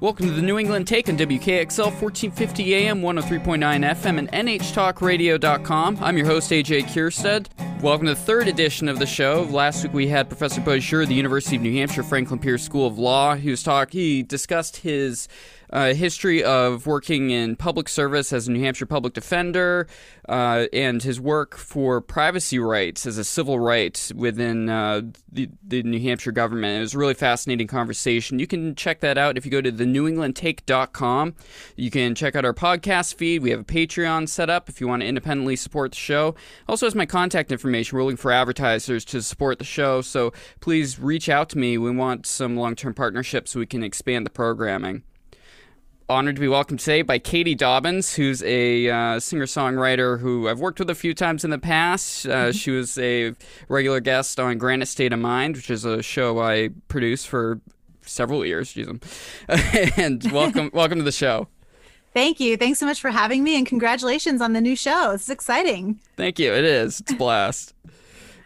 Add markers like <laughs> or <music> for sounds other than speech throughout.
Welcome to the New England Take on WKXL 1450 AM, 103.9 FM, and NHTalkRadio.com. I'm your host, AJ Kierstead. Welcome to the third edition of the show. Last week we had Professor Zher, the University of New Hampshire Franklin Pierce School of Law. He was talk. He discussed his uh, history of working in public service as a New Hampshire public defender uh, and his work for privacy rights as a civil right within uh, the, the New Hampshire government. It was a really fascinating conversation. You can check that out if you go to the newenglandtake.com. You can check out our podcast feed. We have a Patreon set up if you want to independently support the show. Also has my contact information. We're looking for advertisers to support the show, so please reach out to me. We want some long-term partnerships so we can expand the programming honored to be welcomed today by Katie Dobbins, who's a uh, singer songwriter who I've worked with a few times in the past. Uh, mm-hmm. She was a regular guest on Granite State of Mind, which is a show I produced for several years. Jesus. <laughs> and welcome, <laughs> welcome to the show. Thank you. Thanks so much for having me, and congratulations on the new show. It's exciting. Thank you. It is. It's a blast. <laughs>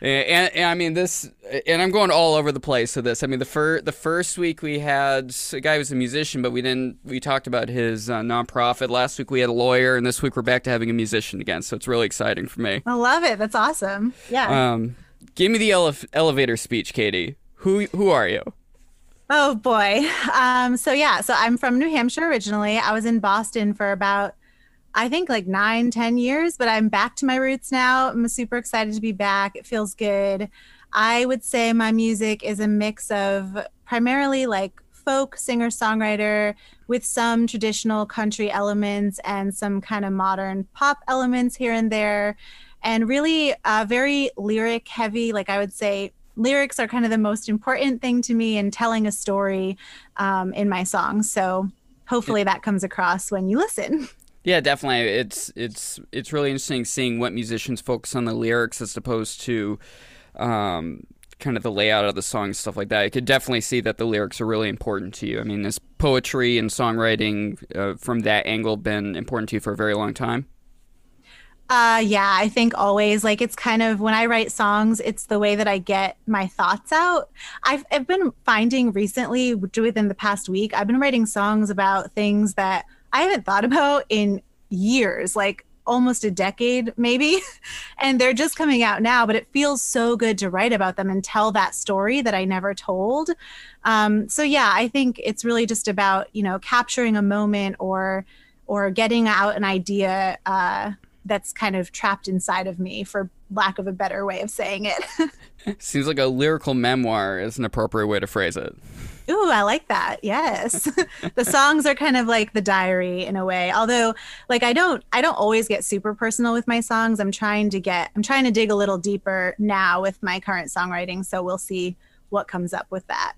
And, and, and, I mean this, and I'm going all over the place with this. I mean the first the first week we had a guy who was a musician, but we didn't. We talked about his uh, nonprofit. Last week we had a lawyer, and this week we're back to having a musician again. So it's really exciting for me. I love it. That's awesome. Yeah. Um, give me the ele- elevator speech, Katie. Who who are you? Oh boy. Um, so yeah, so I'm from New Hampshire originally. I was in Boston for about I think like nine, ten years, but I'm back to my roots now. I'm super excited to be back. It feels good. I would say my music is a mix of primarily like folk singer songwriter with some traditional country elements and some kind of modern pop elements here and there. And really uh, very lyric heavy. Like I would say, lyrics are kind of the most important thing to me in telling a story um, in my songs. So hopefully that comes across when you listen. <laughs> Yeah, definitely. It's it's it's really interesting seeing what musicians focus on the lyrics as opposed to um, kind of the layout of the song stuff like that. I could definitely see that the lyrics are really important to you. I mean, has poetry and songwriting uh, from that angle been important to you for a very long time? Uh, yeah, I think always like it's kind of when I write songs, it's the way that I get my thoughts out. I've, I've been finding recently, within the past week, I've been writing songs about things that I haven't thought about in years, like almost a decade maybe. <laughs> and they're just coming out now, but it feels so good to write about them and tell that story that I never told. Um, so yeah, I think it's really just about, you know, capturing a moment or or getting out an idea uh, that's kind of trapped inside of me for lack of a better way of saying it. <laughs> Seems like a lyrical memoir is an appropriate way to phrase it. Ooh, I like that. Yes. <laughs> the songs are kind of like the diary in a way. Although like I don't I don't always get super personal with my songs. I'm trying to get I'm trying to dig a little deeper now with my current songwriting, so we'll see what comes up with that.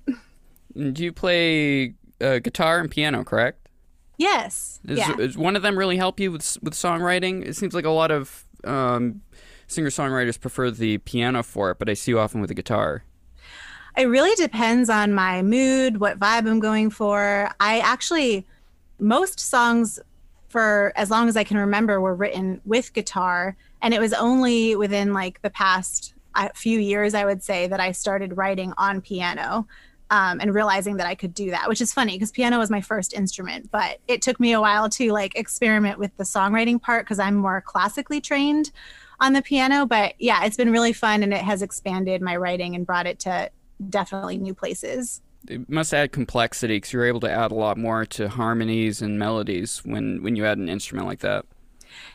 Do you play uh, guitar and piano, correct? Yes. Is, yeah. Does one of them really help you with with songwriting? It seems like a lot of um, singer songwriters prefer the piano for it, but I see you often with the guitar. It really depends on my mood, what vibe I'm going for. I actually, most songs for as long as I can remember were written with guitar. And it was only within like the past uh, few years, I would say, that I started writing on piano. Um, and realizing that I could do that, which is funny because piano was my first instrument, but it took me a while to like experiment with the songwriting part because I'm more classically trained on the piano. But yeah, it's been really fun and it has expanded my writing and brought it to definitely new places. It must add complexity because you're able to add a lot more to harmonies and melodies when when you add an instrument like that.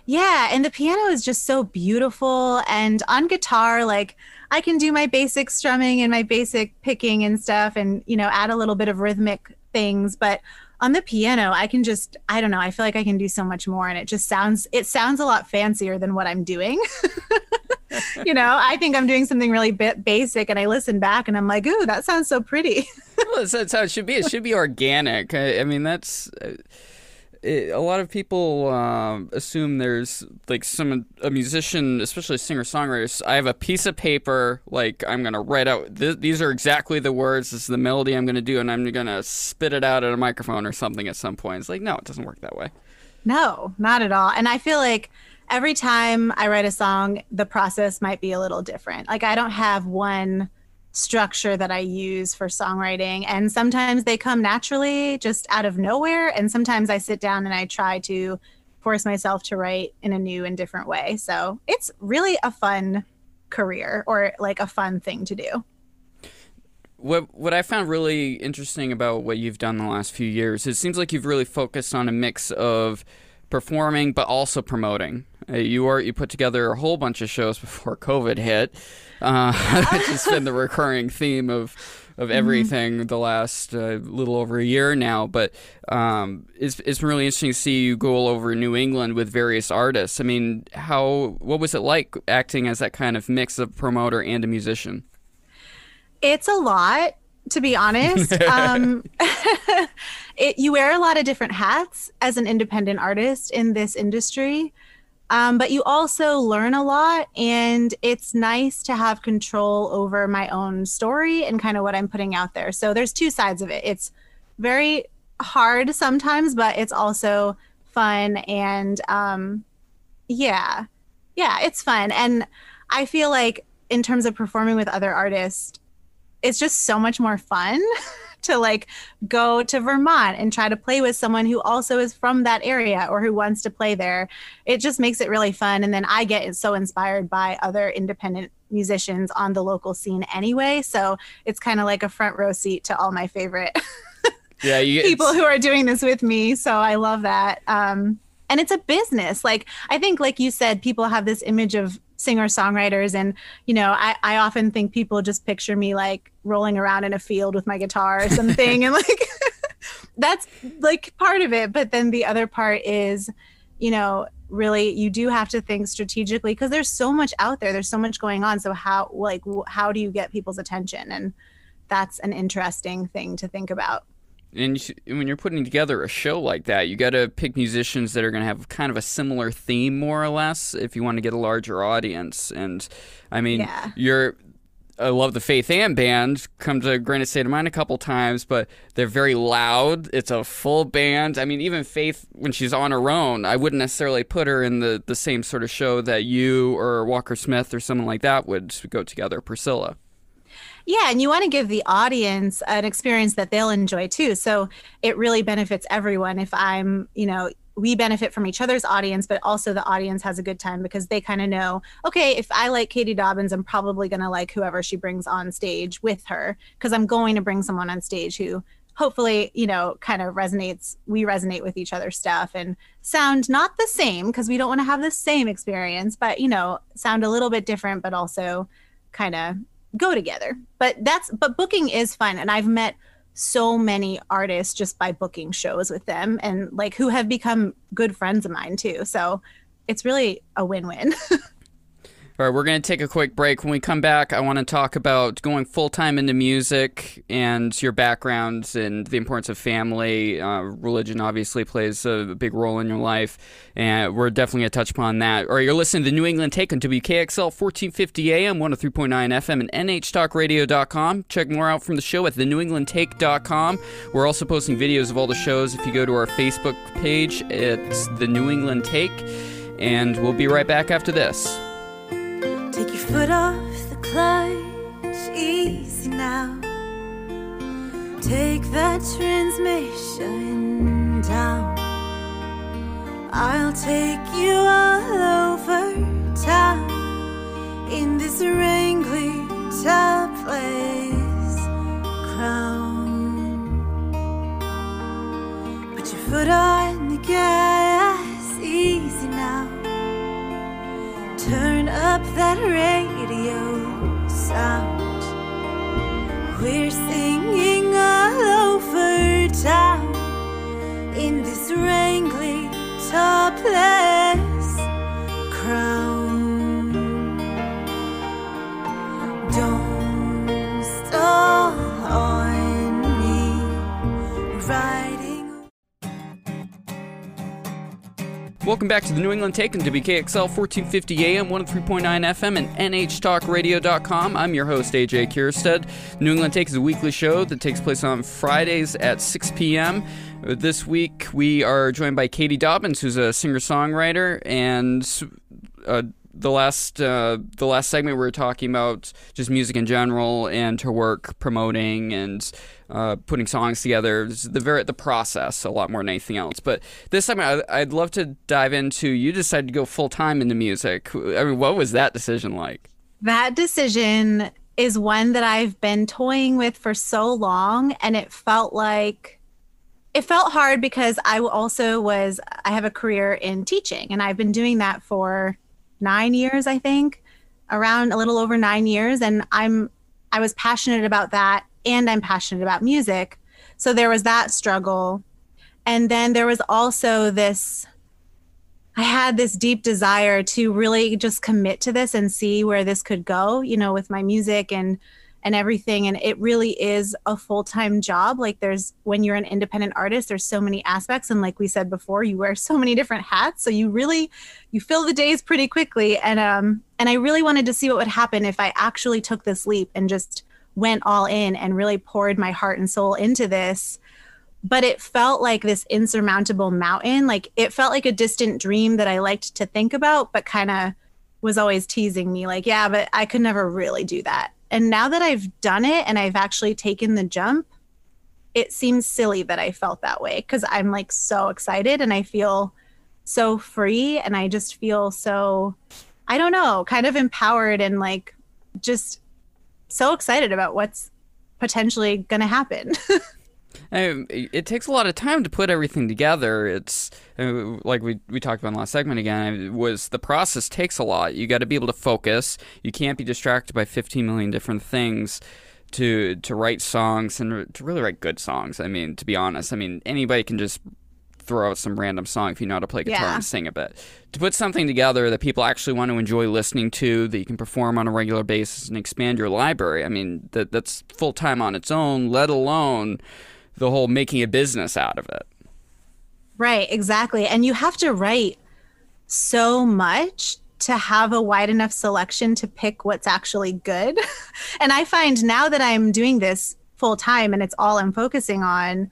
Yeah, and the piano is just so beautiful. And on guitar, like I can do my basic strumming and my basic picking and stuff, and you know, add a little bit of rhythmic things. But on the piano, I can just I don't know. I feel like I can do so much more, and it just sounds it sounds a lot fancier than what I'm doing. <laughs> <laughs> you know, I think I'm doing something really basic, and I listen back, and I'm like, "Ooh, that sounds so pretty." <laughs> well, that's, how it should be. It should be organic. I, I mean, that's. Uh, it, a lot of people uh, assume there's like some a musician, especially singer songwriters. I have a piece of paper, like I'm gonna write out. Th- these are exactly the words. This is the melody I'm gonna do, and I'm gonna spit it out at a microphone or something at some point. It's like no, it doesn't work that way. No, not at all. And I feel like every time I write a song, the process might be a little different. Like I don't have one structure that I use for songwriting. And sometimes they come naturally just out of nowhere. And sometimes I sit down and I try to force myself to write in a new and different way. So it's really a fun career or like a fun thing to do. What what I found really interesting about what you've done the last few years, it seems like you've really focused on a mix of performing but also promoting. You are you put together a whole bunch of shows before COVID hit, uh, <laughs> which has been the recurring theme of of mm-hmm. everything mm-hmm. the last uh, little over a year now. But um, it's it's really interesting to see you go all over New England with various artists. I mean, how what was it like acting as that kind of mix of promoter and a musician? It's a lot, to be honest. <laughs> um, <laughs> it, you wear a lot of different hats as an independent artist in this industry. Um, but you also learn a lot, and it's nice to have control over my own story and kind of what I'm putting out there. So there's two sides of it. It's very hard sometimes, but it's also fun. And um, yeah, yeah, it's fun. And I feel like in terms of performing with other artists, it's just so much more fun <laughs> to like go to Vermont and try to play with someone who also is from that area or who wants to play there. It just makes it really fun. And then I get so inspired by other independent musicians on the local scene anyway. So it's kind of like a front row seat to all my favorite <laughs> yeah, <laughs> people who are doing this with me. So I love that. Um, and it's a business. Like I think, like you said, people have this image of singer songwriters. And you know I, I often think people just picture me like rolling around in a field with my guitar or something. And like <laughs> that's like part of it. But then the other part is you know really you do have to think strategically because there's so much out there. There's so much going on. So how like how do you get people's attention? And that's an interesting thing to think about and you, when you're putting together a show like that, you got to pick musicians that are going to have kind of a similar theme, more or less, if you want to get a larger audience. And I mean, yeah. you're. I love the Faith Ann band. Come to Granite State of Mind a couple times, but they're very loud. It's a full band. I mean, even Faith, when she's on her own, I wouldn't necessarily put her in the, the same sort of show that you or Walker Smith or someone like that would go together. Priscilla. Yeah, and you want to give the audience an experience that they'll enjoy too. So it really benefits everyone if I'm, you know, we benefit from each other's audience, but also the audience has a good time because they kind of know, okay, if I like Katie Dobbins, I'm probably going to like whoever she brings on stage with her because I'm going to bring someone on stage who hopefully, you know, kind of resonates, we resonate with each other's stuff and sound not the same because we don't want to have the same experience, but, you know, sound a little bit different, but also kind of go together. But that's but booking is fun and I've met so many artists just by booking shows with them and like who have become good friends of mine too. So it's really a win-win. <laughs> All right, we're going to take a quick break. When we come back, I want to talk about going full time into music and your backgrounds and the importance of family. Uh, religion obviously plays a big role in your life, and we're definitely going to touch upon that. All right, you're listening to New England Take on WKXL 1450 AM, 103.9 FM, and NHTalkRadio.com. Check more out from the show at thenewenglandtake.com. We're also posting videos of all the shows. If you go to our Facebook page, it's the New England Take, and we'll be right back after this. Take your foot off the clutch, easy now. Take that transmission down. I'll take you all over town in this wrangly top place crown. Put your foot on the gas, easy now. Turn up that radio sound. We're singing all over town in this wrangly topless crown. Welcome back to the New England Take on WKXL 1450 AM, 103.9 FM, and NHTalkRadio.com. I'm your host, AJ Kierstead. New England Take is a weekly show that takes place on Fridays at 6 p.m. This week, we are joined by Katie Dobbins, who's a singer songwriter and uh, the last uh, the last segment we were talking about just music in general and her work promoting and uh, putting songs together. The very the process a lot more than anything else. But this time I, I'd love to dive into. You decided to go full time into music. I mean, what was that decision like? That decision is one that I've been toying with for so long, and it felt like it felt hard because I also was I have a career in teaching, and I've been doing that for nine years, I think, around a little over nine years. And I'm, I was passionate about that and I'm passionate about music. So there was that struggle. And then there was also this, I had this deep desire to really just commit to this and see where this could go, you know, with my music and and everything and it really is a full-time job. Like there's when you're an independent artist there's so many aspects and like we said before you wear so many different hats so you really you fill the days pretty quickly. And um and I really wanted to see what would happen if I actually took this leap and just went all in and really poured my heart and soul into this. But it felt like this insurmountable mountain. Like it felt like a distant dream that I liked to think about but kind of was always teasing me like yeah but I could never really do that and now that I've done it and I've actually taken the jump, it seems silly that I felt that way because I'm like so excited and I feel so free and I just feel so, I don't know, kind of empowered and like just so excited about what's potentially going to happen. <laughs> it takes a lot of time to put everything together. It's uh, like we we talked about in the last segment again. Was the process takes a lot. You got to be able to focus. You can't be distracted by 15 million different things to to write songs and to really write good songs. I mean, to be honest, I mean anybody can just throw out some random song if you know how to play guitar yeah. and sing a bit. To put something together that people actually want to enjoy listening to, that you can perform on a regular basis and expand your library. I mean, that that's full time on its own. Let alone the whole making a business out of it. Right, exactly. And you have to write so much to have a wide enough selection to pick what's actually good. <laughs> and I find now that I'm doing this full time and it's all I'm focusing on,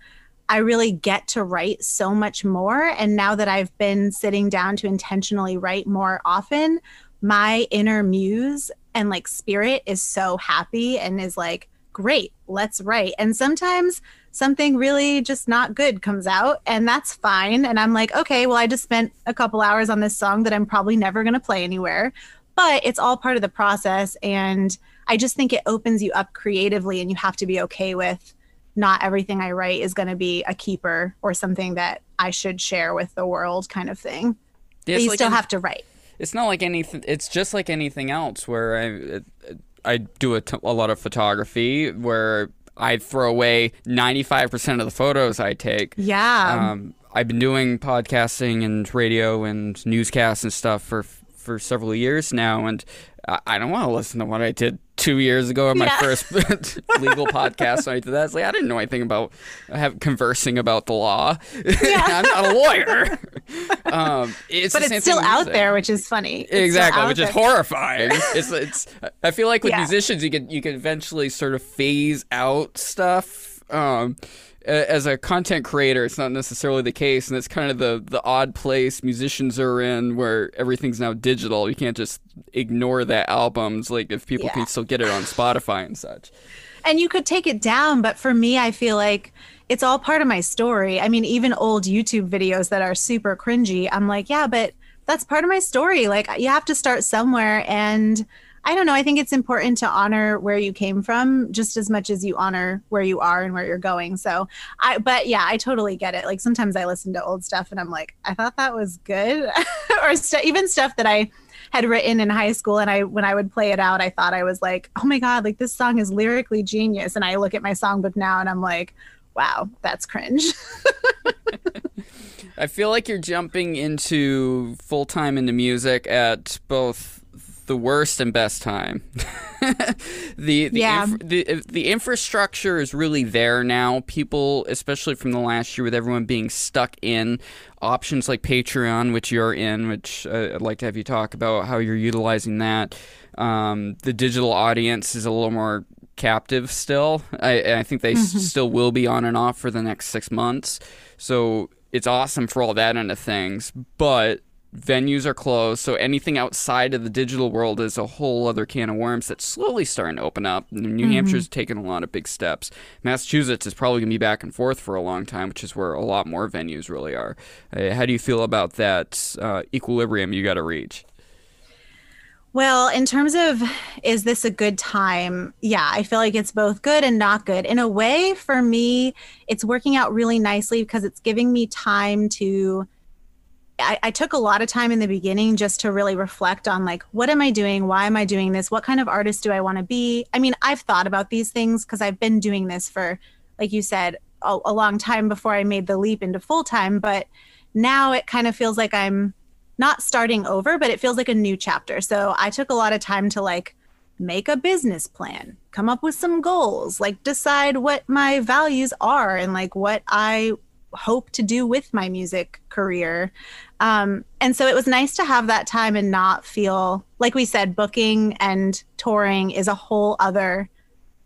I really get to write so much more. And now that I've been sitting down to intentionally write more often, my inner muse and like spirit is so happy and is like, great, let's write. And sometimes something really just not good comes out and that's fine. And i'm like okay well i just spent a couple hours on this song that i'm probably never going to play anywhere. But it's all part of the process and i just think it opens you up creatively and you have to be okay with not everything i write is going to be a keeper or something that i should share with the world kind of thing. Yeah, you like still have to write. It's not like anything it's just like anything else where i I do a, t- a lot of photography where I throw away 95% of the photos I take. Yeah. Um, I've been doing podcasting and radio and newscasts and stuff for for several years now, and I, I don't want to listen to what I did two years ago on my yeah. first <laughs> <laughs> legal podcast. I did that. It's like I didn't know anything about have, conversing about the law. <laughs> Yeah. I'm not a lawyer. um, it's but it's still out there, which is funny. It's exactly, which there. is horrifying. it's it's. I feel like with yeah. musicians, you can you can eventually sort of phase out stuff. Um, as a content creator, it's not necessarily the case, and it's kind of the the odd place musicians are in where everything's now digital. You can't just ignore that albums, like if people yeah. can still get it on Spotify and such. And you could take it down, but for me, I feel like it's all part of my story. I mean, even old YouTube videos that are super cringy, I'm like, yeah, but that's part of my story. Like, you have to start somewhere, and I don't know. I think it's important to honor where you came from just as much as you honor where you are and where you're going. So, I, but yeah, I totally get it. Like sometimes I listen to old stuff and I'm like, I thought that was good. <laughs> or st- even stuff that I had written in high school. And I, when I would play it out, I thought I was like, oh my God, like this song is lyrically genius. And I look at my songbook now and I'm like, wow, that's cringe. <laughs> I feel like you're jumping into full time into music at both the worst and best time. <laughs> the the, yeah. inf- the the infrastructure is really there now. People, especially from the last year, with everyone being stuck in options like Patreon, which you're in, which uh, I'd like to have you talk about how you're utilizing that. Um, the digital audience is a little more captive still. I, I think they mm-hmm. s- still will be on and off for the next six months. So it's awesome for all that end of things, but venues are closed, so anything outside of the digital world is a whole other can of worms that's slowly starting to open up. New Mm-hmm. Hampshire's taken a lot of big steps. Massachusetts is probably going to be back and forth for a long time, which is where a lot more venues really are. Uh, how do you feel about that uh, equilibrium you got to reach? Well, in terms of is this a good time? Yeah, I feel like it's both good and not good. In a way, for me, it's working out really nicely because it's giving me time to. I, I took a lot of time in the beginning just to really reflect on like, what am I doing? Why am I doing this? What kind of artist do I want to be? I mean, I've thought about these things because I've been doing this for, like you said, a, a long time before I made the leap into full time. But now it kind of feels like I'm not starting over, but it feels like a new chapter. So I took a lot of time to like make a business plan, come up with some goals, like decide what my values are and like what I hope to do with my music career. Um, and so it was nice to have that time and not feel like we said, booking and touring is a whole other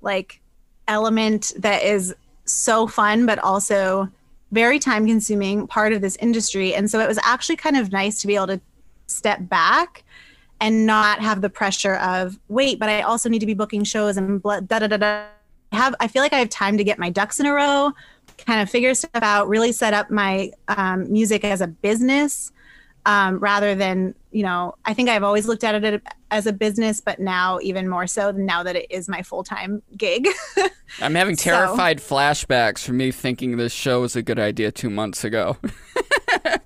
like element that is so fun, but also very time consuming part of this industry. And so it was actually kind of nice to be able to step back and not have the pressure of wait, but I also need to be booking shows and blah, da da da da. Have I feel like I have time to get my ducks in a row, kind of figure stuff out, really set up my um, music as a business um, rather than you know. I think I've always looked at it as a business, but now even more so now that it is my full time gig. I'm having <laughs> So- terrified flashbacks from me thinking this show was a good idea two months ago. <laughs>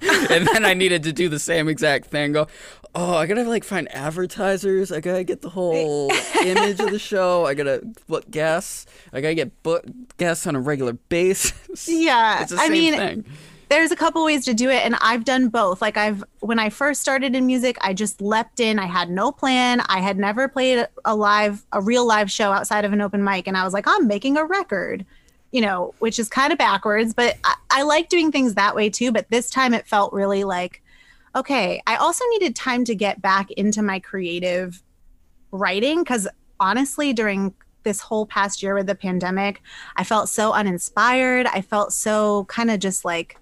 <laughs> and then I needed to do the same exact thing. Go, oh, I gotta like find advertisers. I gotta get the whole <laughs> image of the show. I gotta book guests. I gotta get book guests on a regular basis. <laughs> yeah, It's the I mean, thing. there's a couple ways to do it and i've done both like i've when i first started in music i just leapt in i had no plan i had never played a live a real live show outside of an open mic and i was like i'm making a record you know which is kind of backwards but I, I like doing things that way too but this time it felt really like okay i also needed time to get back into my creative writing because honestly during this whole past year with the pandemic i felt so uninspired. I felt so kind of just like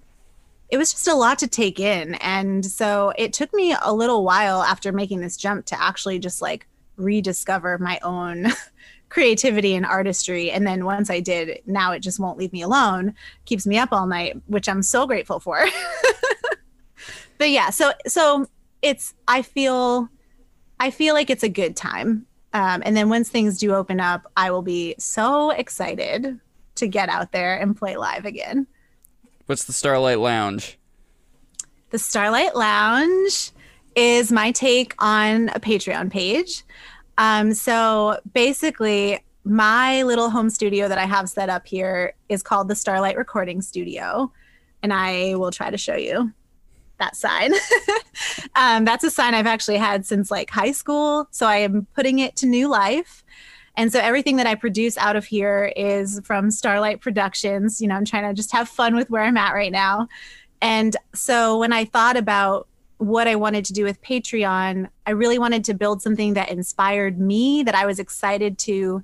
it was just a lot to take in. And so it took me a little while after making this jump to actually just like rediscover my own <laughs> creativity and artistry and then once i did now it just won't leave me alone keeps me up all night which i'm so grateful for <laughs> but yeah so so it's i feel i feel like it's a good time um, and then once things do open up i will be so excited to get out there and play live again What's the Starlight Lounge? the Starlight Lounge is my take on a Patreon page. Um, so basically, my little home studio that I have set up here is called the Starlight Recording Studio. And I will try to show you that sign. <laughs> um, that's a sign I've actually had since like high school. So I am putting it to new life. And so everything that I produce out of here is from Starlight Productions. You know, I'm trying to just have fun with where I'm at right now. And so when I thought about what I wanted to do with Patreon, I really wanted to build something that inspired me, that I was excited to,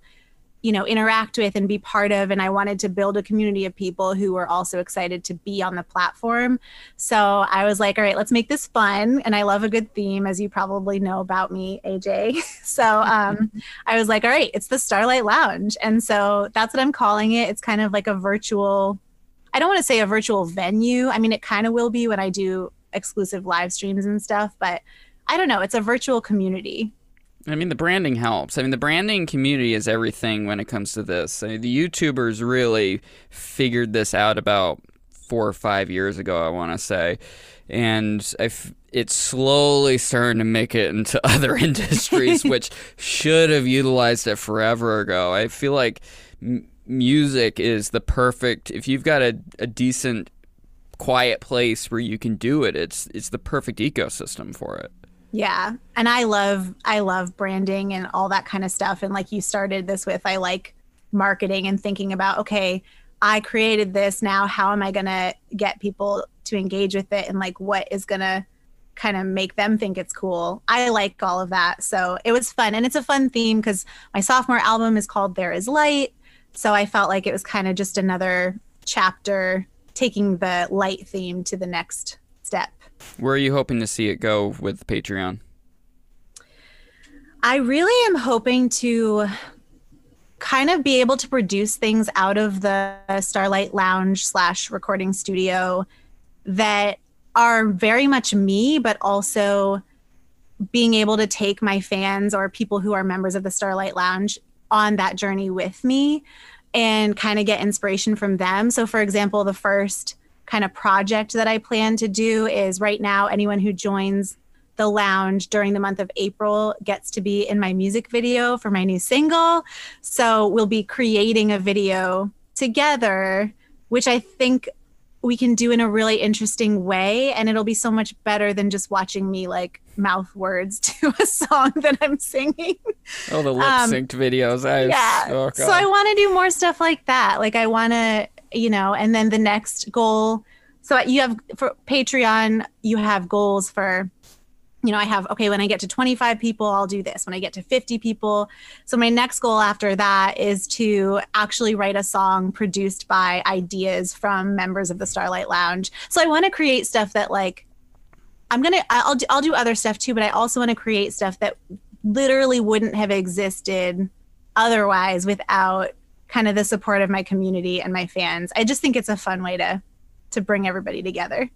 you know, interact with and be part of. And I wanted to build a community of people who were also excited to be on the platform. So I was like, all right, let's make this fun. And I love a good theme, as you probably know about me, AJ. <laughs> so um, I was like, all right, it's the Starlight Lounge. And so that's what I'm calling it. It's kind of like a virtual I don't want to say a virtual venue. I mean, it kind of will be when I do exclusive live streams and stuff, but I don't know. It's a virtual community. I mean, the branding helps. I mean, the branding community is everything when it comes to this. I mean, the YouTubers really figured this out about four or five years ago, I want to say. And it's slowly starting to make it into <laughs> other <laughs> industries, which should have utilized it forever ago. I feel like m- music is the perfect, if you've got a, a decent, quiet place where you can do it, it's, it's the perfect ecosystem for it. Yeah. And I love I love branding and all that kind of stuff and like you started this with I like marketing and thinking about okay, I created this now how am I going to get people to engage with it and like what is going to kind of make them think it's cool. I like all of that. So it was fun and it's a fun theme cuz my sophomore album is called There is Light. So I felt like it was kind of just another chapter taking the light theme to the next step. Where are you hoping to see it go with Patreon? I really am hoping to kind of be able to produce things out of the Starlight Lounge slash recording studio that are very much me, but also being able to take my fans or people who are members of the Starlight Lounge on that journey with me and kind of get inspiration from them. So, for example, the first kind of project that I plan to do is right now, anyone who joins the lounge during the month of April gets to be in my music video for my new single. So, we'll be creating a video together, which I think we can do in a really interesting way and it'll be so much better than just watching me like mouth words <laughs> to a song that I'm singing. Oh, the lip synced um, videos. I, yeah. Oh, so I want to do more stuff like that. Like I want to, you know, and then the next goal. So you have for Patreon, you have goals for you know, I have, okay, when I get to 25 people, I'll do this. When I get to 50 people. So my next goal after that is to actually write a song produced by ideas from members of the Starlight Lounge. So I want to create stuff that like, I'm going to, I'll, I'll do other stuff too, but I also want to create stuff that literally wouldn't have existed otherwise without kind of the support of my community and my fans. I just think it's a fun way to, to bring everybody together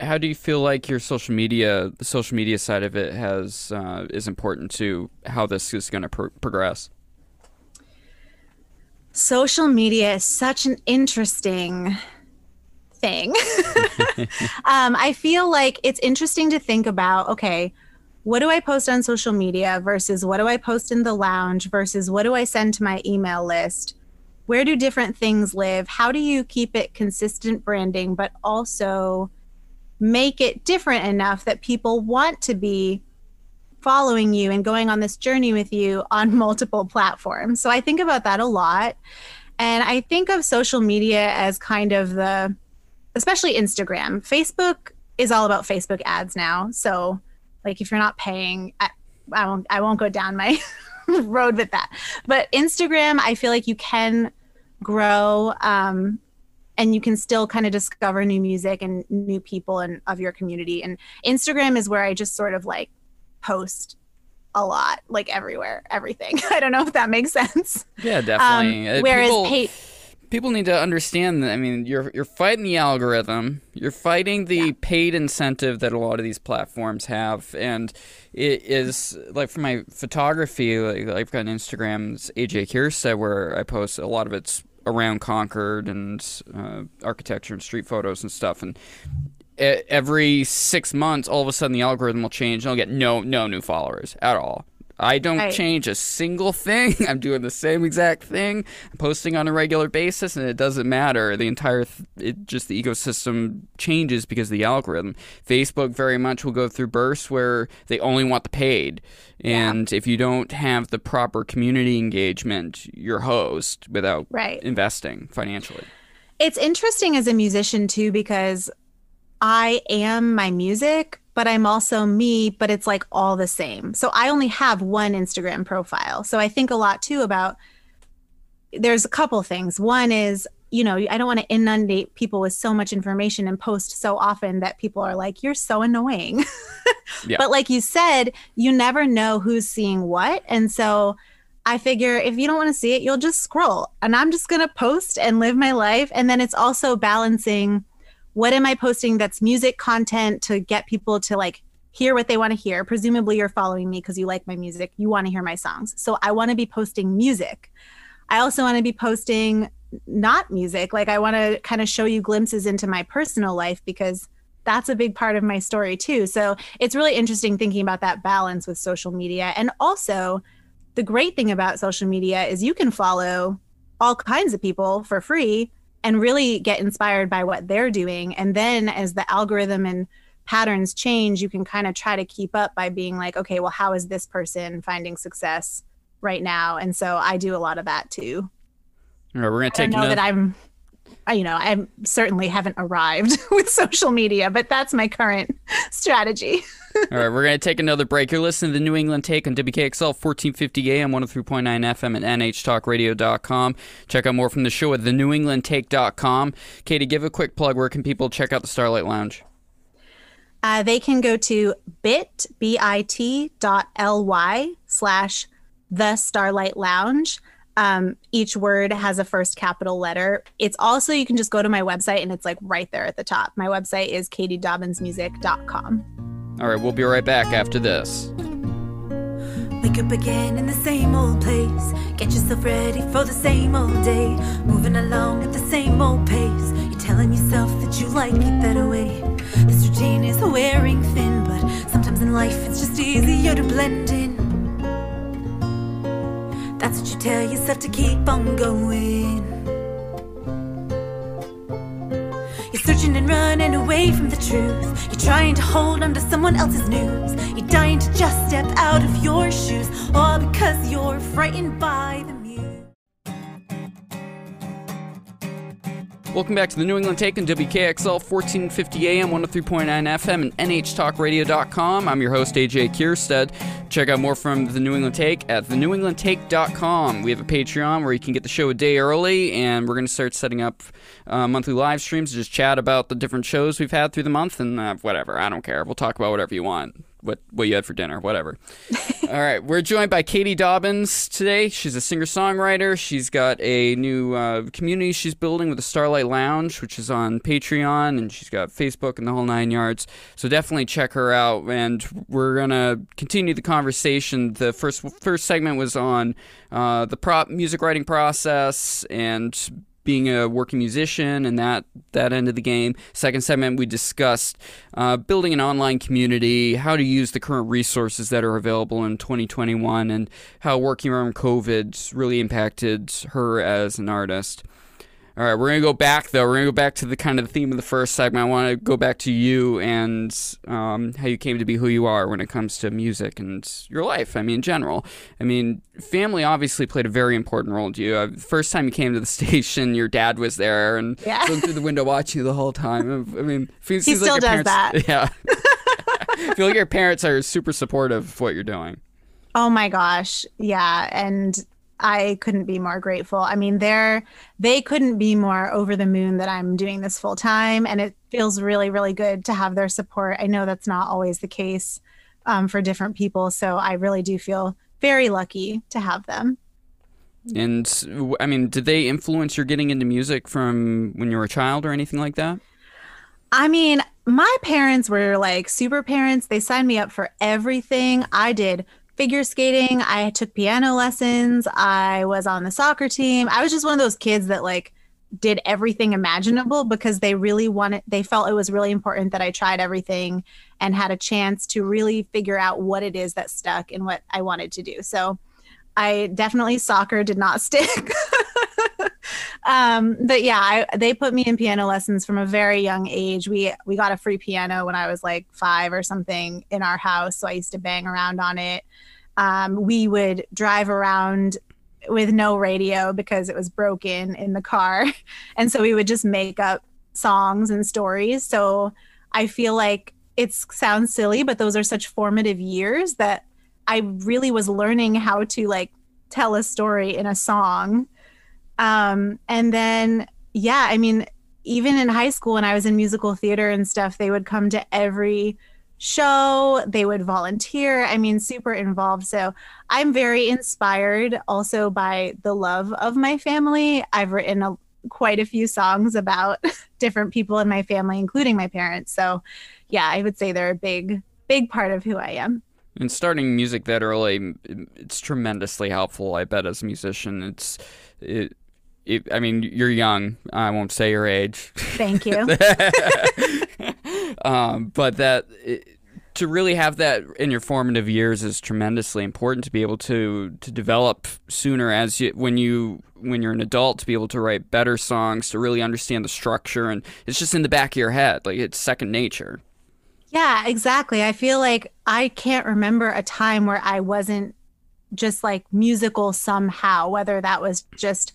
how do you feel like your social media, the social media side of it, has uh, is important to how this is going to pro- progress? Social media is such an interesting thing. <laughs> <laughs> um, I feel like it's interesting to think about. Okay, what do I post on social media versus what do I post in the lounge versus what do I send to my email list? Where do different things live? How do you keep it consistent branding, but also make it different enough that people want to be following you and going on this journey with you on <laughs> multiple platforms. So I think about that a lot. And I think of social media as kind of the, especially Instagram. Facebook is all about Facebook ads now. So, like, if you're not paying, I, I won't, I won't go down my <laughs> road with that. But Instagram, I feel like you can grow um, and you can still kind of discover new music and new people and of your community. And instagram is where i just sort of like post a lot like everywhere everything. <laughs> I don't know if that makes sense. Yeah definitely. Um, whereas people, pay- people need to understand that i mean you're you're fighting the algorithm. You're fighting the yeah. paid incentive that a lot of these platforms have. And it is like for my photography like i've got an instagram aj Kierstead where i post a lot of it's around Concord and uh, architecture and street photos and stuff. And every six months, all of a sudden the algorithm will change and I'll get no no new followers at all. I don't right. change a single thing. <laughs> I'm doing the same exact thing. I'm posting on a regular basis, and it doesn't matter. The entire, th- it just the ecosystem changes because of the algorithm. Facebook very much will go through bursts where they only want the paid, and yeah. if you don't have the proper community engagement, you're host without right. investing financially. It's interesting as a musician too because I am my music, but I'm also me, but it's like all the same. So I only have one Instagram profile. So I think a lot too about there's a couple things. One is, you know, I don't want to inundate people with so much information and post so often that people are like, you're so annoying. <laughs> yeah. But like you said, you never know who's seeing what. And so I figure if you don't want to see it, you'll just scroll. And I'm just going to post and live my life. And then it's also balancing what am I posting that's music content to get people to like hear what they want to hear? Presumably, you're following me because you like my music. You want to hear my songs. So I want to be posting music. I also want to be posting not music. Like, I want to kind of show you glimpses into my personal life because that's a big part of my story too. So it's really interesting thinking about that balance with social media. And also, the great thing about social media is you can follow all kinds of people for free and really get inspired by what they're doing. And then as the algorithm and patterns change, you can kind of try to keep up by being like, okay, well, how is this person finding success right now? And so I do a lot of that too. All right, we're gonna take. I know another- that I'm you know, I certainly haven't arrived <laughs> with social media, but that's my current strategy. <laughs> All right, we're going to take another break. You're listening to the New England Take on WKXL 1450 AM, 103.9 FM at NHTalkRadio.com. Check out more from the show at thenewenglandtake.com. Katie, give a quick plug. Where can people check out the Starlight Lounge? Uh, they can go to bit, B-I-T dot L-Y slash the Starlight Lounge. Um, each word has a first capital letter. It's also, you can just go to my website and it's like right there at the top. My website is katiedobbinsmusic.com. All right, we'll be right back after this. Wake up again in the same old place. Get yourself ready for the same old day. Moving along at the same old pace. You're telling yourself that you like it that way. This routine is wearing thin, but sometimes in life it's just easier to blend in. That's what you tell yourself to keep on going. You're searching and running away from the truth. You're trying to hold on to someone else's news. You're dying to just step out of your shoes, all because you're frightened by the Welcome back to the New England Take on WKXL 1450 AM, 103.9 FM, and NHTalkRadio.com. I'm your host, AJ Kierstead. Check out more from the New England Take at thenewenglandtake.com. We have a Patreon where you can get the show a day early, and we're going to start setting up uh, monthly live streams to just chat about the different shows we've had through the month, and uh, whatever. I don't care. We'll talk about whatever you want. What, what you had for dinner, whatever. <laughs> All right, we're joined by Katie Dobbins today. She's a singer songwriter. She's got a new uh, community she's building with the Starlight Lounge, which is on Patreon, and she's got Facebook and the whole nine yards. So definitely check her out. And we're gonna continue the conversation. The first first segment was on uh, the prop music writing process and being a working musician and that that end of the game. Second segment, we discussed uh, building an online community, how to use the current resources that are available in 2021, and how working around COVID really impacted her as an artist. All right, we're gonna go back though. We're gonna go back to the kind of the theme of the first segment. I want to go back to you and um, how you came to be who you are when it comes to music and your life. I mean, in general. I mean, family obviously played a very important role to you. Uh, the first time you came to the <laughs> station, your dad was there and Yeah. <laughs> looked through the window watching you the whole time. I mean, He still does parents- that. <laughs> Yeah. I feel like your parents are super supportive of what you're doing. Oh my gosh. Yeah. And I couldn't be more grateful. I mean, they're they couldn't be more over the moon that I'm doing this full time. And it feels really, really good to have their support. I know that's not always the case um, for different people. So I really do feel very lucky to have them. And I mean, did they influence your getting into music from when you were a child or anything like that? I mean, my parents were like super parents. They signed me up for everything. I did figure skating, I took piano lessons, I was on the soccer team. I was just one of those kids that like did everything imaginable because they really wanted they felt it was really important that I tried everything and had a chance to really figure out what it is that stuck and what I wanted to do. So I definitely soccer did not <laughs> stick. <laughs> um, but yeah, I, they put me in piano lessons from a very young age. We we got a free piano when I was like five or something in our house, so I used to bang around on it. Um, we would drive around with no radio because it was broken in the car, <laughs> and so we would just make up songs and stories. So I feel like it sounds silly, but those are such formative years that I really was learning how to like tell a story in a song. Um, and then, yeah, I mean, even in high school when I was in musical theater and stuff, they would come to every show, they would volunteer. I mean, super involved. So I'm very inspired also by the love of my family. I've written a, quite a few songs about <laughs> different people in my family, including my parents. So, yeah, I would say they're a big, big part of who I am. And starting music that early, it's tremendously helpful. I bet as a musician, it's, it, I mean, you're young. I won't say your age. Thank you. <laughs> um, but that it, to really have that in your formative years is tremendously important to be able to to develop sooner as you when you when you're an adult to be able to write better songs to really understand the structure and it's just in the back of your head like it's second nature. Yeah, exactly. I feel like I can't remember a time where I wasn't just like musical somehow, whether that was just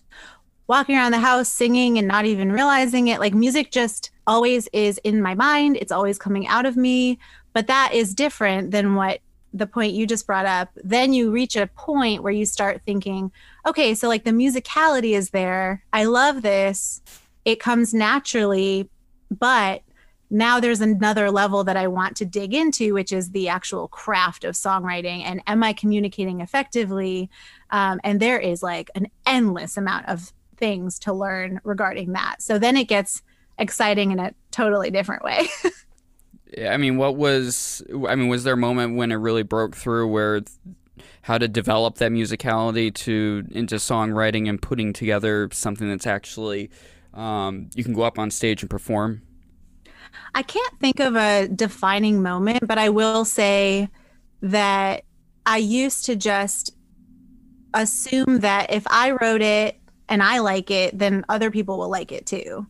walking around the house singing and not even realizing it. Like music just always is in my mind, it's always coming out of me. But that is different than what the point you just brought up. Then you reach a point where you start thinking, okay, so like the musicality is there. I love this. It comes naturally, but now there's another level that I want to dig into, which is the actual craft of songwriting. And am I communicating effectively? Um, and there is like an endless amount of things to learn regarding that. So then it gets exciting in a totally different way. <laughs> I mean, what was, I mean, was there a moment when it really broke through where how to develop that musicality to into songwriting and putting together something that's actually um, you can go up on stage and perform? I can't think of a defining moment, but I will say that I used to just assume that if I wrote it and I like it, then other people will like it too.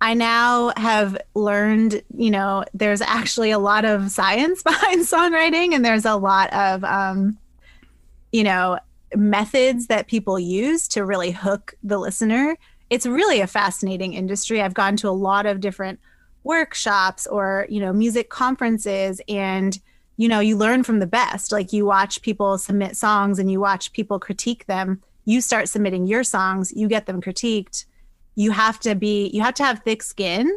I now have learned, you know, there's actually a lot of science <laughs> behind songwriting and there's a lot of, um, you know, methods that people use to really hook the listener. It's really a fascinating industry. I've gone to a lot of different workshops or, you know, music conferences and you know, you learn from the best. Like you watch people submit songs and you watch people critique them. You start submitting your songs, you get them critiqued you have to be you have to have thick skin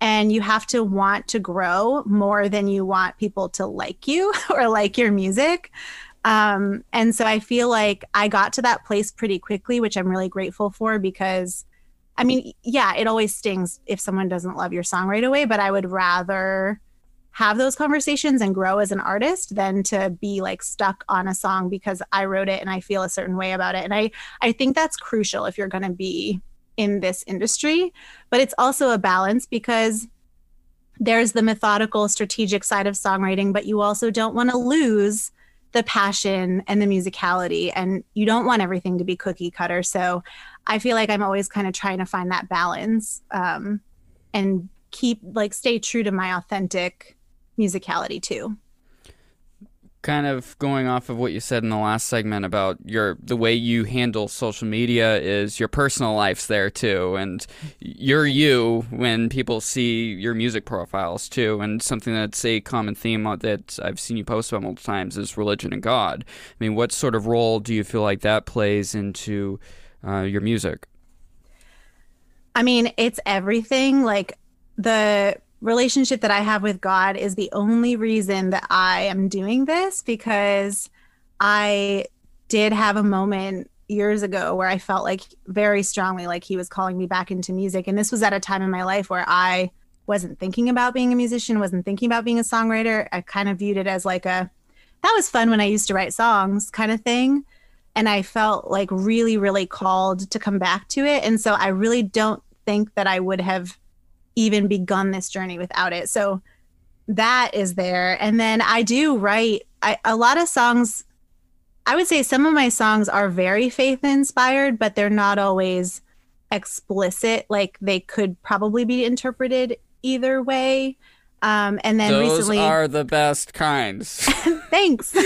and you have to want to grow more than you want people to like you <laughs> or like your music. Um, and so i feel like i got to that place pretty quickly which i'm really grateful for because i mean yeah it always stings if someone doesn't love your song right away but i would rather have those conversations and grow as an artist than to be like stuck on a song because i wrote it and i feel a certain way about it and i i think that's crucial if you're going to be in this industry, but it's also a balance because there's the methodical, strategic side of songwriting, but you also don't want to lose the passion and the musicality, and you don't want everything to be cookie cutter. So I feel like I'm always kind of trying to find that balance um, and keep, like, stay true to my authentic musicality too kind of going off of what you said in the last segment about your the way you handle social media is your personal life's there too and you're you when people see your music profiles too and something that's a common theme that I've seen you post about multiple times is religion and God. I mean, what sort of role do you feel like that plays into uh, your music? I mean, it's everything. Like the relationship that I have with God is the only reason that I am doing this because I did have a moment years ago where I felt like very strongly like he was calling me back into music. And this was at a time in my life where I wasn't thinking about being a musician, wasn't thinking about being a songwriter. I kind of viewed it as like a that was fun when I used to write songs kind of thing. And I felt like really, really called to come back to it. And so I really don't think that I would have even begun this journey without it. So that is there. And then I do write I, a lot of songs. I would say some of my songs are very faith inspired, but they're not always explicit. Like they could probably be interpreted either way. Um, and then Those recently are the best kinds. <laughs> thanks. <laughs>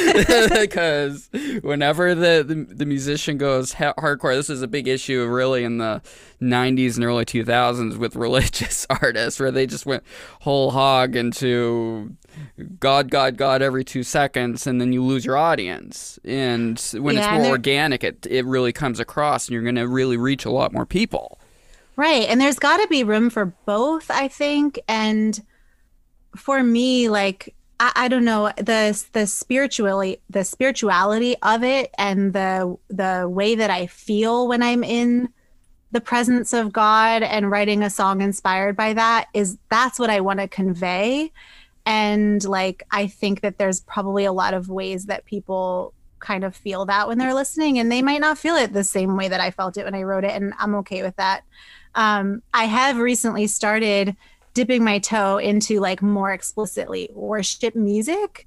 Because whenever the, the, the musician goes ha- hardcore, this is a big issue really in the '90s and early 2000s with <laughs> religious artists, where they just went whole hog into God, God, God every two seconds, and then you lose your audience. And when Yeah, it's more organic, it it really comes across, and you're going to really reach a lot more people. Right. And there's got to be room for both, I think. And for me, like, I, I don't know the the spirituality the spirituality of it and the the way that I feel when I'm in the presence of God and writing a song inspired by that is that's what I want to convey. And like I think that there's probably a lot of ways that people kind of feel that when they're listening and they might not feel it the same way that I felt it when I wrote it and I'm okay with that. Um, I have recently started dipping my toe into like more explicitly worship music.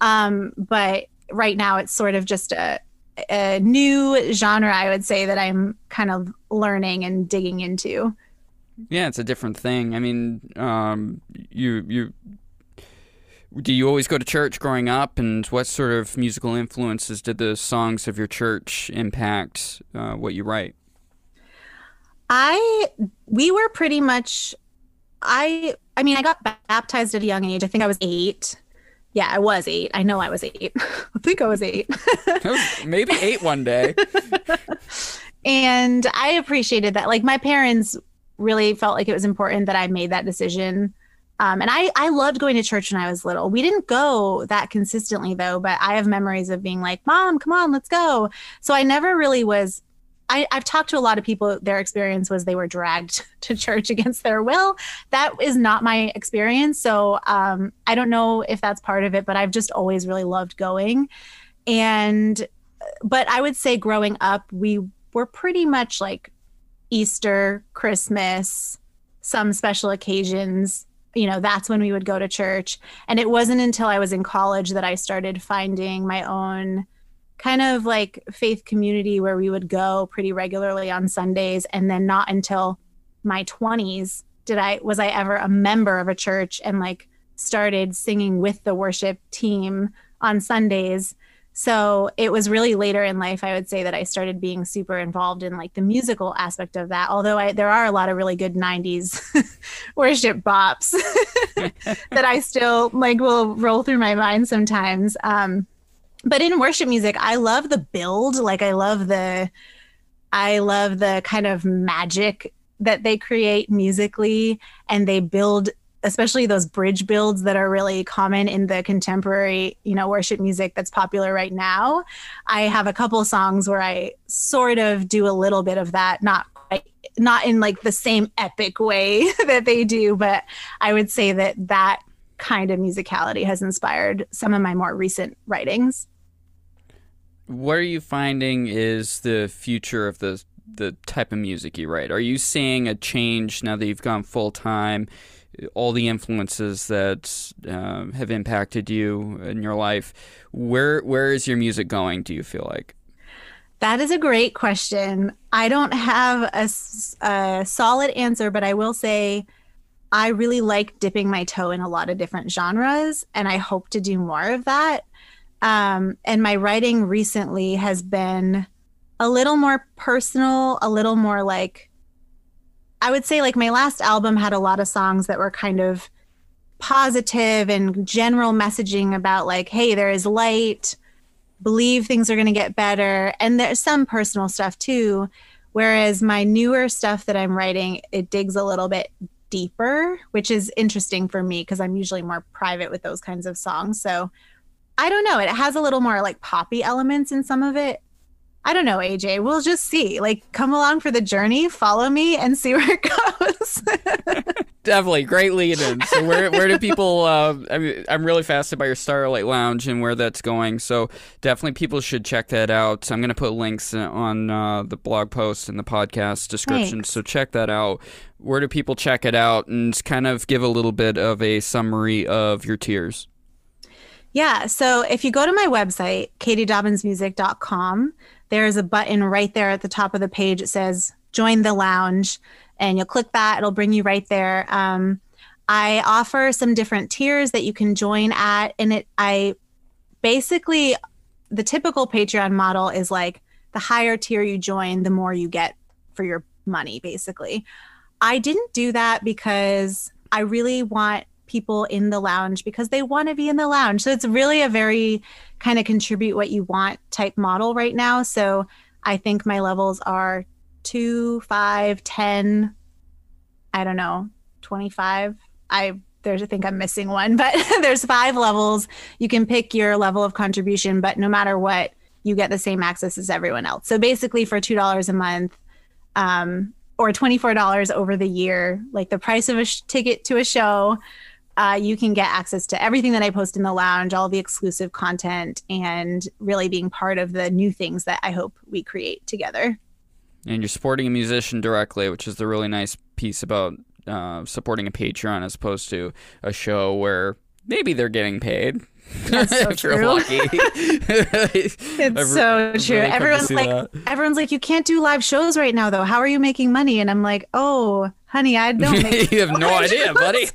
Um, but right now it's sort of just a, a new genre, I would say, that I'm kind of learning and digging into. Yeah, it's a different thing. I mean, um, you you do you always go to church growing up, and what sort of musical influences did the songs of your church impact uh, what you write? I we were pretty much I I mean I got baptized at a young age. I think I was 8. Yeah, I was 8. I know I was 8. <laughs> I think I was 8. Maybe eight one day. <laughs> and I appreciated that. Like my parents really felt like it was important that I made that decision Um, and I, I loved going to church when I was little. We didn't go that consistently though, but I have memories of being like, Mom, come on, let's go. So I never really was I, have talked to a lot of people. Their experience was they were dragged <laughs> to church against their will. That is not my experience. So um, I don't know if that's part of it, but I've just always really loved going. And, but I would say growing up, we were pretty much like Easter, Christmas, some special occasions. You know, that's when we would go to church. And it wasn't until I was in college that I started finding my own kind of like faith community where we would go pretty regularly on Sundays and then not until my 20s did I was I ever a member of a church and like started singing with the worship team on Sundays. So it was really later in life I would say that I started being super involved in like the musical aspect of that. Although I there are a lot of really good 90s <laughs> worship bops <laughs> <laughs> that I still like will roll through my mind sometimes. Um but in worship music i love the build like i love the i love the kind of magic that they create musically and they build especially those bridge builds that are really common in the contemporary you know worship music that's popular right now. I have a couple songs where i sort of do a little bit of that not quite not in like the same epic way <laughs> that they do but i would say that that kind of musicality has inspired some of my more recent writings what are you finding is the future of the the type of music you write? Are you seeing a change now that you've gone full time? All the influences that um, have impacted you in your life, where where is your music going? Do you feel like? That is a great question. I don't have a, a solid answer, but I will say I really like dipping my toe in a lot of different genres, and I hope to do more of that. Um, and my writing recently has been a little more personal, a little more like, I would say, like my last album had a lot of songs that were kind of positive and general messaging about, like, hey, there is light, believe things are going to get better. And there's some personal stuff too. Whereas my newer stuff that I'm writing, it digs a little bit deeper, which is interesting for me because I'm usually more private with those kinds of songs. So I don't know. It has a little more like poppy elements in some of it. I don't know, AJ. We'll just see. Like, come along for the journey, follow me, and see <laughs> where it goes. <laughs> Definitely, great lead in. So, where where do people? Uh, I mean, I'm really fascinated by your Starlight Lounge and where that's going. So, definitely, people should check that out. I'm going to put links on uh, the blog post and the podcast description. Thanks. So, check that out. Where do people check it out and kind of give a little bit of a summary of your tiers? Yeah. So if you go to my website, katiedobbinsmusic.com, there's a button right there at the top of the page. It says join the lounge, and you'll click that. It'll bring you right there. Um, I offer some different tiers that you can join at. And it, I basically, the typical Patreon model is like the higher tier you join, the more you get for your money, basically. I didn't do that because I really want people in the lounge because they want to be in the lounge. So it's really a very kind of contribute what you want type model right now. So I think my levels are two, five, 10, I don't know, 25. I there's I think I'm missing one, <laughs> but there's five levels. You can pick your level of contribution, but no matter what, you get the same access as everyone else. So basically for two dollars a month, um, or $24 over the year, like the price of a sh- ticket to a show, uh, you can get access to everything that I post in the lounge, all the exclusive content, and really being part of the new things that I hope we create together. And you're supporting a musician directly, which is the really nice piece about uh, supporting a Patreon as opposed to a show where maybe they're getting paid. That's <laughs> so true. <laughs> it's so true. Really everyone's like, that. everyone's like, you can't do live shows right now, though. How are you making money? And I'm like, oh, honey, I <laughs> don't. you have no idea, buddy.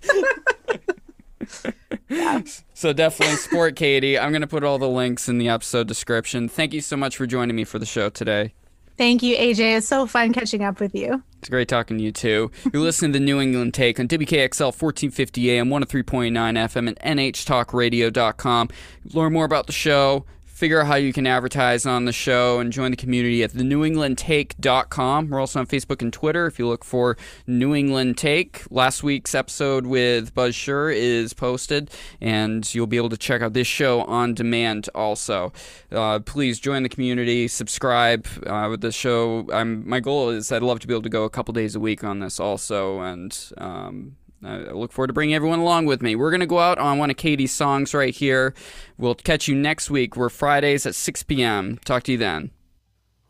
yeah. So definitely support Katie. I'm going to put all the links in the episode description. Thank you so much for joining me for the show today. Thank you, AJ. It's so fun catching up with you. It's great talking to you too. You're listening to the New England Take on WKXL 1450 AM, 103.9 FM, and NHTalkRadio.com. Learn more about the show, figure out how you can advertise on the show and join the community at thenewenglandtake.com. We're also on Facebook and Twitter if you look for New England Take. Last week's episode with Buzz Sure is posted, and you'll be able to check out this show on demand also. Uh, please join the community, subscribe uh, with the show. I'm, my goal is I'd love to be able to go a couple days a week on this also, and um, I look forward to bringing everyone along with me. We're going to go out on one of Katie's songs right here. We'll catch you next week. We're Fridays at 6 p.m. Talk to you then.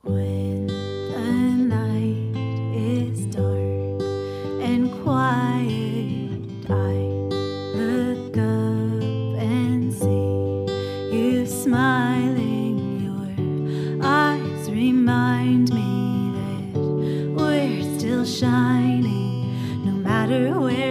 When the night is dark and quiet, I look up and see you smiling. Your eyes remind me that we're still shining. No matter where